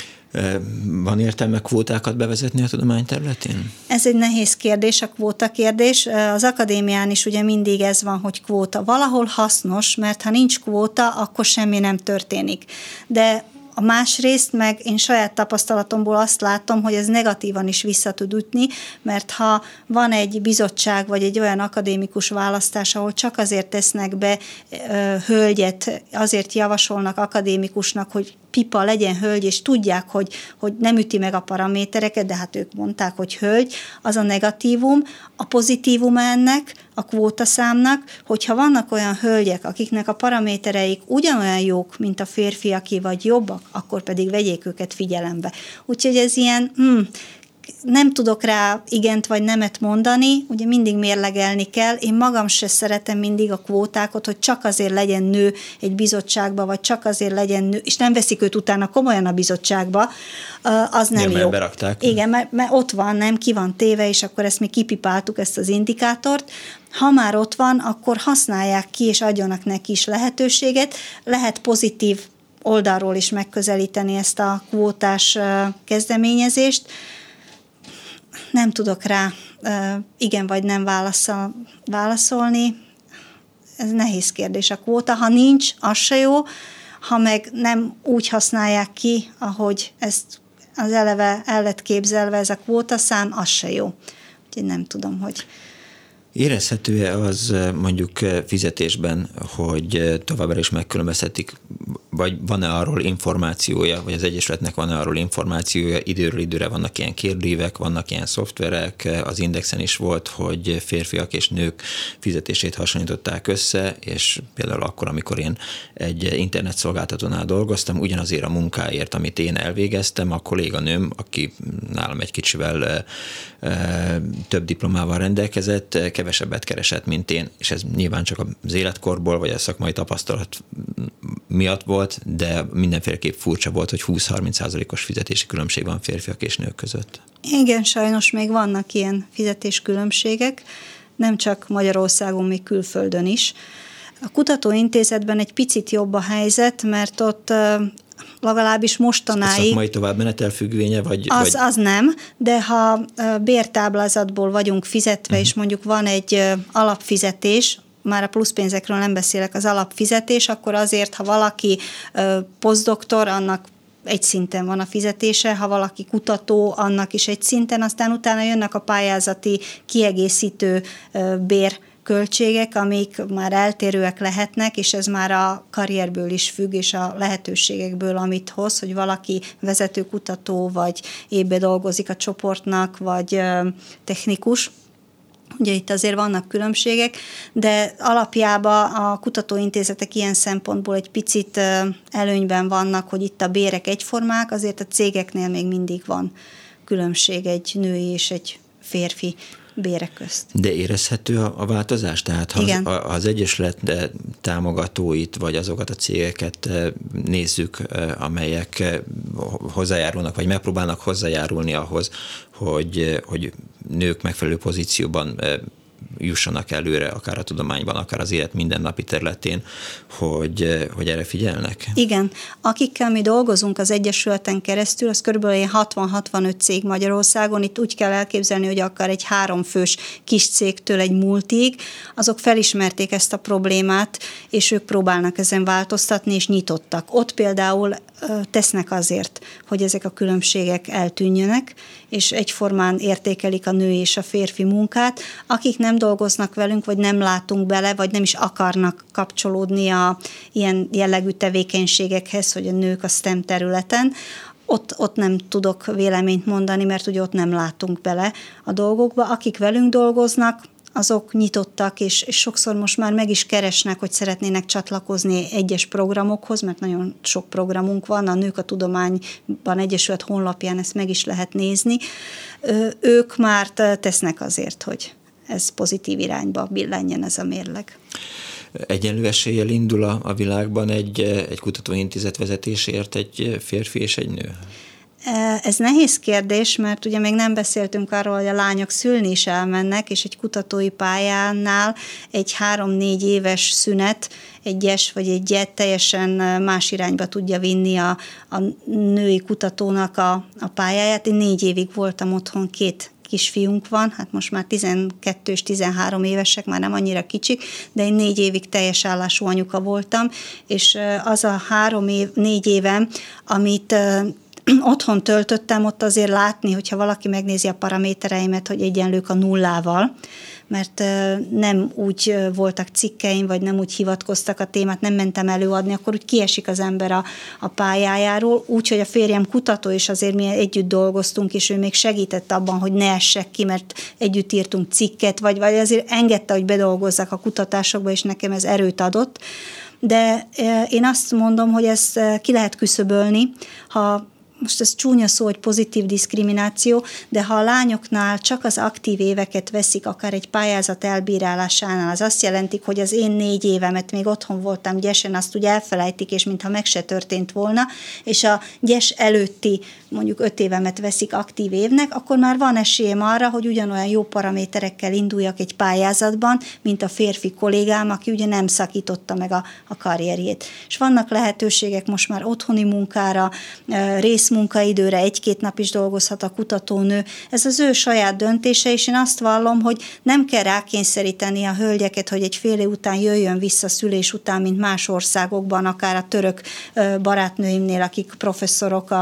Van értelme kvótákat bevezetni a tudomány területén? Ez egy nehéz kérdés, a kvóta kérdés. Az akadémián is ugye mindig ez van, hogy kvóta. Valahol hasznos, mert ha nincs kvóta, akkor semmi nem történik. De a másrészt meg én saját tapasztalatomból azt látom, hogy ez negatívan is vissza tud ütni, mert ha van egy bizottság vagy egy olyan akadémikus választás, ahol csak azért tesznek be ö, hölgyet, azért javasolnak akadémikusnak, hogy pipa legyen hölgy, és tudják, hogy, hogy nem üti meg a paramétereket, de hát ők mondták, hogy hölgy, az a negatívum. A pozitívum ennek, a kvótaszámnak, hogyha vannak olyan hölgyek, akiknek a paramétereik ugyanolyan jók, mint a férfiaké, vagy jobbak, akkor pedig vegyék őket figyelembe. Úgyhogy ez ilyen, hmm, nem tudok rá igent vagy nemet mondani, ugye mindig mérlegelni kell. Én magam se szeretem mindig a kvótákat, hogy csak azért legyen nő egy bizottságba, vagy csak azért legyen nő, és nem veszik őt utána komolyan a bizottságba, az nem ja, jó. Berakták. Igen, mert, mert ott van, nem, ki van téve, és akkor ezt mi kipipáltuk, ezt az indikátort. Ha már ott van, akkor használják ki, és adjanak neki is lehetőséget. Lehet pozitív oldalról is megközelíteni ezt a kvótás kezdeményezést nem tudok rá igen vagy nem válaszol, válaszolni. Ez nehéz kérdés a kvóta. Ha nincs, az se jó, ha meg nem úgy használják ki, ahogy ezt az eleve el lett képzelve ez a kvótaszám, az se jó. Úgyhogy nem tudom, hogy Érezhető-e az mondjuk fizetésben, hogy továbbra is megkülönböztetik, vagy van-e arról információja, vagy az Egyesületnek van-e arról információja, időről időre vannak ilyen kérdőívek, vannak ilyen szoftverek, az Indexen is volt, hogy férfiak és nők fizetését hasonlították össze, és például akkor, amikor én egy internetszolgáltatónál dolgoztam, ugyanazért a munkáért, amit én elvégeztem, a kolléganőm, aki nálam egy kicsivel több diplomával rendelkezett, kevesebbet keresett, mint én, és ez nyilván csak az életkorból, vagy a szakmai tapasztalat miatt volt, de mindenféleképp furcsa volt, hogy 20-30 százalékos fizetési különbség van férfiak és nők között. Igen, sajnos még vannak ilyen fizetéskülönbségek, nem csak Magyarországon, még külföldön is. A kutatóintézetben egy picit jobb a helyzet, mert ott legalábbis mostanáig. A szakmai továbbmenetel függvénye? Vagy, az, vagy... az nem, de ha bértáblázatból vagyunk fizetve, uh-huh. és mondjuk van egy alapfizetés, már a pluszpénzekről nem beszélek, az alapfizetés, akkor azért, ha valaki posztdoktor, annak egy szinten van a fizetése, ha valaki kutató, annak is egy szinten, aztán utána jönnek a pályázati kiegészítő bér költségek, amik már eltérőek lehetnek, és ez már a karrierből is függ, és a lehetőségekből, amit hoz, hogy valaki vezetőkutató, vagy ébe dolgozik a csoportnak, vagy technikus, Ugye itt azért vannak különbségek, de alapjában a kutatóintézetek ilyen szempontból egy picit előnyben vannak, hogy itt a bérek egyformák, azért a cégeknél még mindig van különbség egy női és egy férfi bérek közt. De érezhető a, a változás? Tehát ha Igen. az, az Egyesület támogatóit, vagy azokat a cégeket eh, nézzük, eh, amelyek eh, hozzájárulnak, vagy megpróbálnak hozzájárulni ahhoz, hogy, hogy nők megfelelő pozícióban jussanak előre, akár a tudományban, akár az élet mindennapi területén, hogy, hogy erre figyelnek? Igen. Akikkel mi dolgozunk az Egyesületen keresztül, az kb. 60-65 cég Magyarországon. Itt úgy kell elképzelni, hogy akár egy háromfős kis cégtől egy multig, azok felismerték ezt a problémát, és ők próbálnak ezen változtatni, és nyitottak. Ott például tesznek azért, hogy ezek a különbségek eltűnjenek, és egyformán értékelik a nő és a férfi munkát. Akik nem dolgoznak velünk, vagy nem látunk bele, vagy nem is akarnak kapcsolódni a ilyen jellegű tevékenységekhez, hogy a nők a STEM területen, ott, ott nem tudok véleményt mondani, mert ugye ott nem látunk bele a dolgokba. Akik velünk dolgoznak, azok nyitottak, és, és sokszor most már meg is keresnek, hogy szeretnének csatlakozni egyes programokhoz, mert nagyon sok programunk van, a Nők a Tudományban Egyesület honlapján ezt meg is lehet nézni. Ők már tesznek azért, hogy ez pozitív irányba billenjen ez a mérleg. Egyenlő eséllyel indul a, a világban egy, egy kutatóintézet vezetésért egy férfi és egy nő? Ez nehéz kérdés, mert ugye még nem beszéltünk arról, hogy a lányok szülni is elmennek, és egy kutatói pályánál egy három-négy éves szünet egy yes vagy egy jet teljesen más irányba tudja vinni a, a női kutatónak a, a pályáját. Én négy évig voltam otthon, két kisfiunk van, hát most már 12 és 13 évesek, már nem annyira kicsik, de én négy évig teljes állású anyuka voltam, és az a három év, négy évem, amit otthon töltöttem, ott azért látni, hogyha valaki megnézi a paramétereimet, hogy egyenlők a nullával, mert nem úgy voltak cikkeim, vagy nem úgy hivatkoztak a témát, nem mentem előadni, akkor úgy kiesik az ember a, a pályájáról, úgyhogy a férjem kutató, és azért mi együtt dolgoztunk, és ő még segített abban, hogy ne essek ki, mert együtt írtunk cikket, vagy, vagy azért engedte, hogy bedolgozzak a kutatásokba, és nekem ez erőt adott. De én azt mondom, hogy ezt ki lehet küszöbölni, ha most ez csúnya szó, hogy pozitív diszkrimináció, de ha a lányoknál csak az aktív éveket veszik, akár egy pályázat elbírálásánál, az azt jelenti, hogy az én négy évemet még otthon voltam gyesen, azt úgy elfelejtik, és mintha meg se történt volna, és a gyes előtti mondjuk öt évemet veszik aktív évnek, akkor már van esélyem arra, hogy ugyanolyan jó paraméterekkel induljak egy pályázatban, mint a férfi kollégám, aki ugye nem szakította meg a, a karrierjét. És vannak lehetőségek most már otthoni munkára, rész munkaidőre egy-két nap is dolgozhat a kutatónő. Ez az ő saját döntése, és én azt vallom, hogy nem kell rákényszeríteni a hölgyeket, hogy egy fél év után jöjjön vissza szülés után, mint más országokban, akár a török barátnőimnél, akik professzorok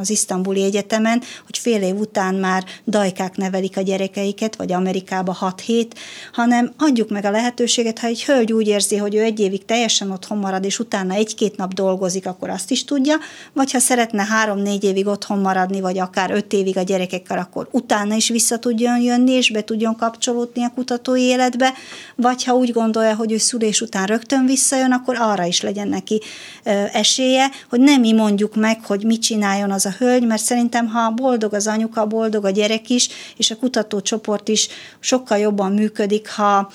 az isztambuli egyetemen, hogy fél év után már dajkák nevelik a gyerekeiket, vagy Amerikába 6 hét, hanem adjuk meg a lehetőséget, ha egy hölgy úgy érzi, hogy ő egy évig teljesen otthon marad, és utána egy-két nap dolgozik, akkor azt is tudja, vagy ha szeretne három négy évig otthon maradni, vagy akár öt évig a gyerekekkel, akkor utána is vissza tudjon jönni, és be tudjon kapcsolódni a kutatói életbe, vagy ha úgy gondolja, hogy ő szülés után rögtön visszajön, akkor arra is legyen neki esélye, hogy nem mi mondjuk meg, hogy mit csináljon az a hölgy, mert szerintem, ha boldog az anyuka, boldog a gyerek is, és a kutatócsoport is sokkal jobban működik, ha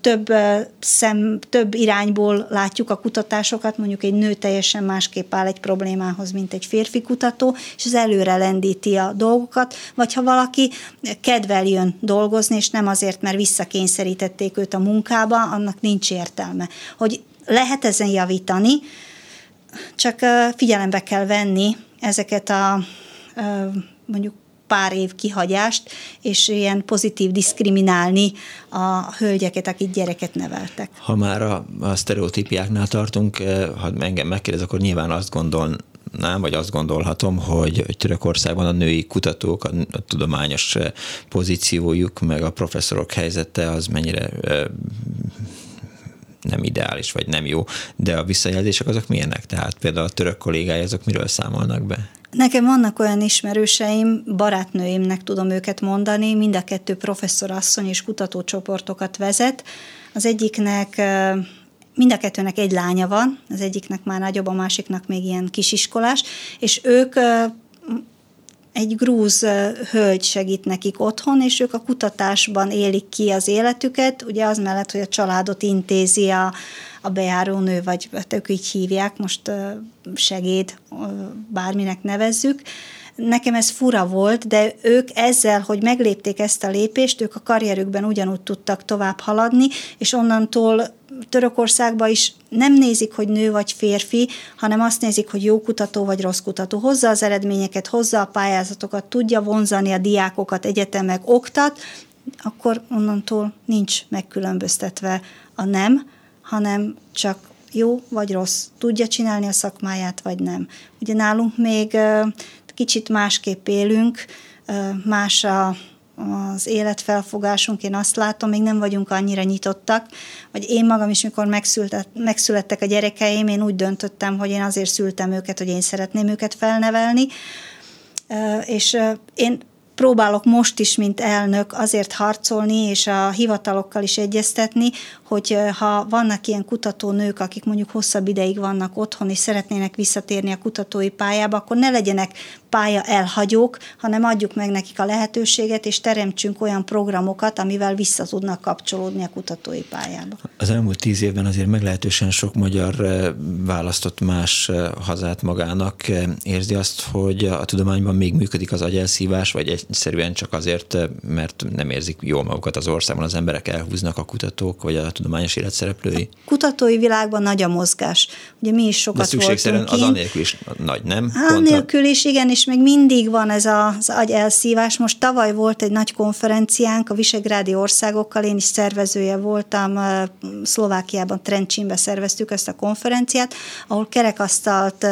több, szem, több irányból látjuk a kutatásokat, mondjuk egy nő teljesen másképp áll egy problémához, mint egy férfi kutató, és ez előre lendíti a dolgokat, vagy ha valaki kedvel jön dolgozni, és nem azért, mert visszakényszerítették őt a munkába, annak nincs értelme. Hogy lehet ezen javítani, csak figyelembe kell venni ezeket a mondjuk pár év kihagyást, és ilyen pozitív diszkriminálni a hölgyeket, akik gyereket neveltek. Ha már a, a sztereotípiáknál tartunk, eh, ha engem megkérdez, akkor nyilván azt gondol, nem, vagy azt gondolhatom, hogy, Törökországban a női kutatók, a, a tudományos eh, pozíciójuk, meg a professzorok helyzete az mennyire eh, nem ideális, vagy nem jó, de a visszajelzések azok milyenek? Tehát például a török kollégái azok miről számolnak be? Nekem vannak olyan ismerőseim, barátnőimnek tudom őket mondani, mind a kettő professzorasszony és kutatócsoportokat vezet. Az egyiknek mind a kettőnek egy lánya van, az egyiknek már nagyobb, a másiknak még ilyen kisiskolás, és ők egy grúz hölgy segít nekik otthon, és ők a kutatásban élik ki az életüket, ugye az mellett, hogy a családot intézi a, a bejárónő, vagy hát ők így hívják, most segéd, bárminek nevezzük. Nekem ez fura volt, de ők ezzel, hogy meglépték ezt a lépést, ők a karrierükben ugyanúgy tudtak tovább haladni, és onnantól Törökországban is nem nézik, hogy nő vagy férfi, hanem azt nézik, hogy jó kutató vagy rossz kutató. Hozza az eredményeket, hozza a pályázatokat, tudja vonzani a diákokat, egyetemek oktat, akkor onnantól nincs megkülönböztetve a nem, hanem csak jó vagy rossz, tudja csinálni a szakmáját, vagy nem. Ugye nálunk még kicsit másképp élünk, más a, az életfelfogásunk, én azt látom, még nem vagyunk annyira nyitottak, vagy én magam is, mikor megszülettek a gyerekeim, én úgy döntöttem, hogy én azért szültem őket, hogy én szeretném őket felnevelni, és én próbálok most is, mint elnök azért harcolni, és a hivatalokkal is egyeztetni, hogy ha vannak ilyen kutatónők, akik mondjuk hosszabb ideig vannak otthon, és szeretnének visszatérni a kutatói pályába, akkor ne legyenek pálya elhagyók, hanem adjuk meg nekik a lehetőséget, és teremtsünk olyan programokat, amivel vissza tudnak kapcsolódni a kutatói pályába. Az elmúlt tíz évben azért meglehetősen sok magyar választott más hazát magának. Érzi azt, hogy a tudományban még működik az agyelszívás, vagy egyszerűen csak azért, mert nem érzik jól magukat az országban, az emberek elhúznak a kutatók, vagy a tudományos élet szereplői? A kutatói világban nagy a mozgás. Ugye mi is sokat De voltunk az anélkül is nagy, nem? Anélkül is, igen, és még mindig van ez az agy elszívás. Most tavaly volt egy nagy konferenciánk a Visegrádi országokkal, én is szervezője voltam, Szlovákiában, Trencsinbe szerveztük ezt a konferenciát, ahol kerekasztalt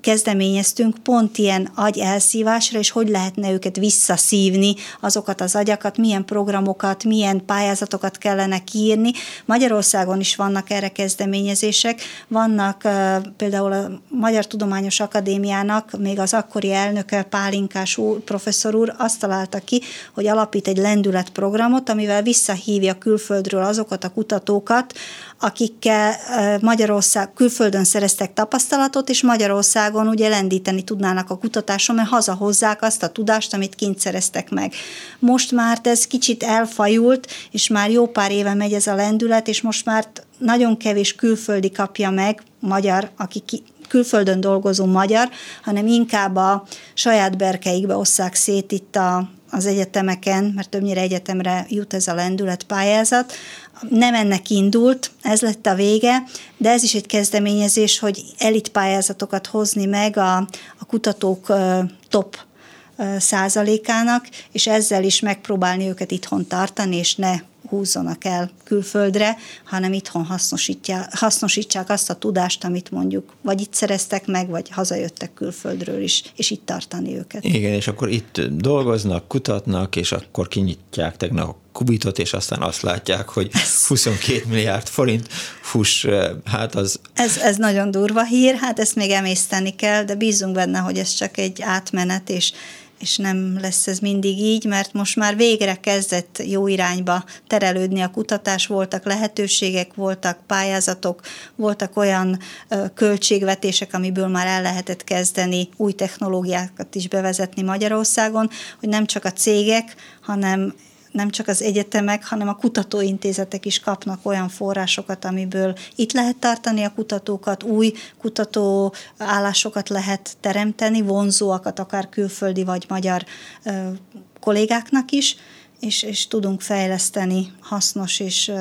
kezdeményeztünk pont ilyen agy elszívásra, és hogy lehetne őket visszaszívni, azokat az agyakat, milyen programokat, milyen pályázatokat kellene kiírni. Magyarországon is vannak erre kezdeményezések, vannak például a Magyar Tudományos Akadémiának még az akkori elnöke Pálinkás úr, professzor úr azt találta ki, hogy alapít egy lendületprogramot, amivel visszahívja külföldről azokat a kutatókat, akikkel Magyarország külföldön szereztek tapasztalatot, és Magyarországon ugye lendíteni tudnának a kutatáson, mert hazahozzák azt a tudást, amit kint szereztek meg. Most már ez kicsit elfajult, és már jó pár éve megy ez a lendület, és most már nagyon kevés külföldi kapja meg, magyar, aki ki, külföldön dolgozó magyar, hanem inkább a saját berkeikbe osszák szét itt a, az egyetemeken, mert többnyire egyetemre jut ez a lendület pályázat, nem ennek indult, ez lett a vége, de ez is egy kezdeményezés, hogy elitpályázatokat hozni meg a, a kutatók top százalékának, és ezzel is megpróbálni őket itthon tartani, és ne húzzanak el külföldre, hanem itthon hasznosítsák azt a tudást, amit mondjuk vagy itt szereztek meg, vagy hazajöttek külföldről is, és itt tartani őket. Igen, és akkor itt dolgoznak, kutatnak, és akkor kinyitják tegnap a kubitot, és aztán azt látják, hogy 22 milliárd forint, fuss, hát az... Ez, ez nagyon durva hír, hát ezt még emészteni kell, de bízunk benne, hogy ez csak egy átmenet, és és nem lesz ez mindig így, mert most már végre kezdett jó irányba terelődni a kutatás, voltak lehetőségek, voltak pályázatok, voltak olyan költségvetések, amiből már el lehetett kezdeni új technológiákat is bevezetni Magyarországon, hogy nem csak a cégek, hanem nem csak az egyetemek, hanem a kutatóintézetek is kapnak olyan forrásokat, amiből itt lehet tartani a kutatókat, új kutató állásokat lehet teremteni, vonzóakat akár külföldi vagy magyar kollégáknak is, és, és tudunk fejleszteni hasznos és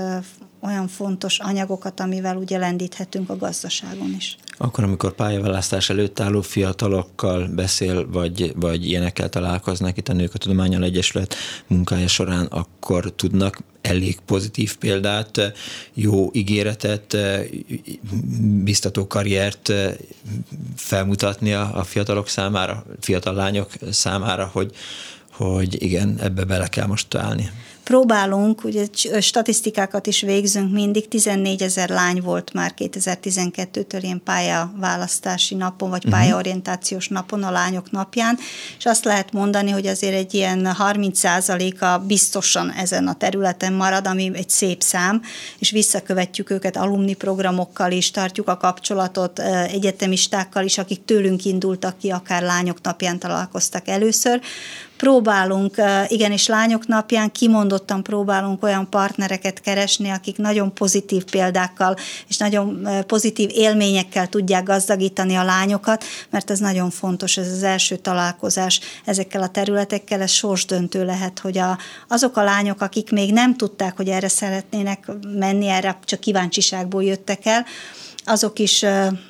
olyan fontos anyagokat, amivel ugye lendíthetünk a gazdaságon is. Akkor, amikor pályaválasztás előtt álló fiatalokkal beszél, vagy, vagy ilyenekkel találkoznak itt a Nők a Tudományal Egyesület munkája során, akkor tudnak elég pozitív példát, jó ígéretet, biztató karriert felmutatni a fiatalok számára, fiatal lányok számára, hogy, hogy igen, ebbe bele kell most állni próbálunk, ugye statisztikákat is végzünk mindig, 14 ezer lány volt már 2012-től ilyen pályaválasztási napon, vagy mhm. pályaorientációs napon, a lányok napján, és azt lehet mondani, hogy azért egy ilyen 30% a biztosan ezen a területen marad, ami egy szép szám, és visszakövetjük őket alumni programokkal is, tartjuk a kapcsolatot egyetemistákkal is, akik tőlünk indultak ki, akár lányok napján találkoztak először. Próbálunk igenis lányok napján kimondott kimondottan próbálunk olyan partnereket keresni, akik nagyon pozitív példákkal és nagyon pozitív élményekkel tudják gazdagítani a lányokat, mert ez nagyon fontos, ez az első találkozás ezekkel a területekkel, ez sorsdöntő lehet, hogy a, azok a lányok, akik még nem tudták, hogy erre szeretnének menni, erre csak kíváncsiságból jöttek el, azok is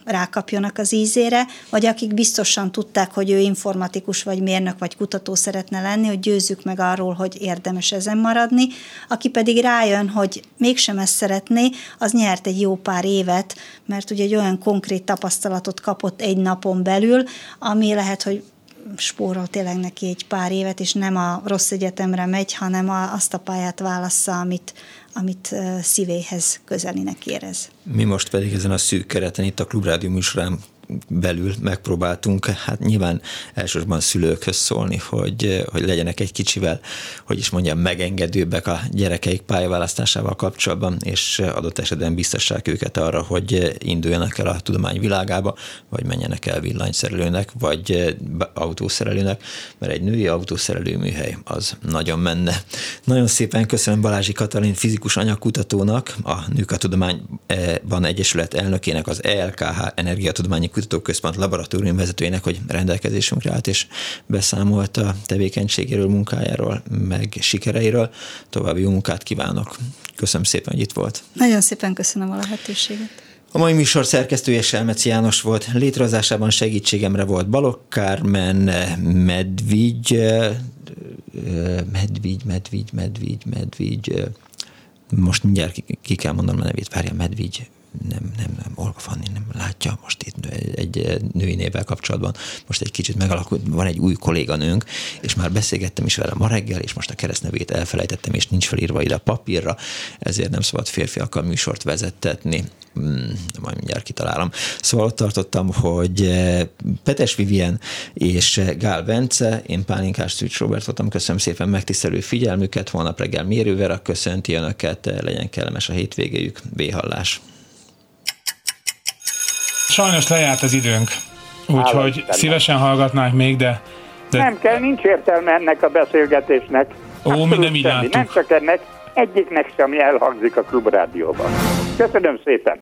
rákapjanak az ízére, vagy akik biztosan tudták, hogy ő informatikus, vagy mérnök, vagy kutató szeretne lenni, hogy győzzük meg arról, hogy érdemes ezen maradni. Aki pedig rájön, hogy mégsem ezt szeretné, az nyert egy jó pár évet, mert ugye egy olyan konkrét tapasztalatot kapott egy napon belül, ami lehet, hogy spórol tényleg neki egy pár évet, és nem a rossz egyetemre megy, hanem a, azt a pályát válassza, amit, amit szívéhez közelinek érez. Mi most pedig ezen a szűk kereten itt a Klubrádió műsorán belül megpróbáltunk, hát nyilván elsősorban szülőkhöz szólni, hogy, hogy legyenek egy kicsivel, hogy is mondjam, megengedőbbek a gyerekeik pályaválasztásával kapcsolatban, és adott esetben biztassák őket arra, hogy induljanak el a tudomány világába, vagy menjenek el villanyszerelőnek, vagy autószerelőnek, mert egy női autószerelő műhely az nagyon menne. Nagyon szépen köszönöm Balázsi Katalin fizikus anyagkutatónak, a Nők a Tudományban Egyesület elnökének, az ELKH Energiatudományi Kutatóközpont laboratórium vezetőjének, hogy rendelkezésünkre állt, és beszámolt a tevékenységéről, munkájáról, meg sikereiről. További jó munkát kívánok. Köszönöm szépen, hogy itt volt. Nagyon szépen köszönöm a lehetőséget. A mai műsor szerkesztője Selmeci János volt, létrehozásában segítségemre volt Balok Kármen, Medvigy, Medvigy, Medvigy, Medvigy, Medvigy, most mindjárt ki kell mondanom a nevét, várja, Medvigy, nem, nem, nem, Olga Fanni nem látja most itt egy női névvel kapcsolatban. Most egy kicsit megalakult, van egy új kolléganőnk, és már beszélgettem is vele ma reggel, és most a keresztnevét elfelejtettem, és nincs felírva ide a papírra, ezért nem szabad férfiakkal műsort vezettetni. Hmm, majd mindjárt kitalálom. Szóval ott tartottam, hogy eh, Petes Vivien és Gál Bence, én Pálinkás Szűcs Robert voltam, köszönöm szépen megtisztelő figyelmüket, holnap reggel Mérővel köszönti önöket, legyen kellemes a hétvégéjük, béhallás. Sajnos lejárt az időnk, úgyhogy szívesen hallgatnánk még, de, de... Nem kell, nincs értelme ennek a beszélgetésnek. Ó, mi nem így Nem csak ennek, egyiknek sem elhangzik a klubrádióban. Köszönöm szépen!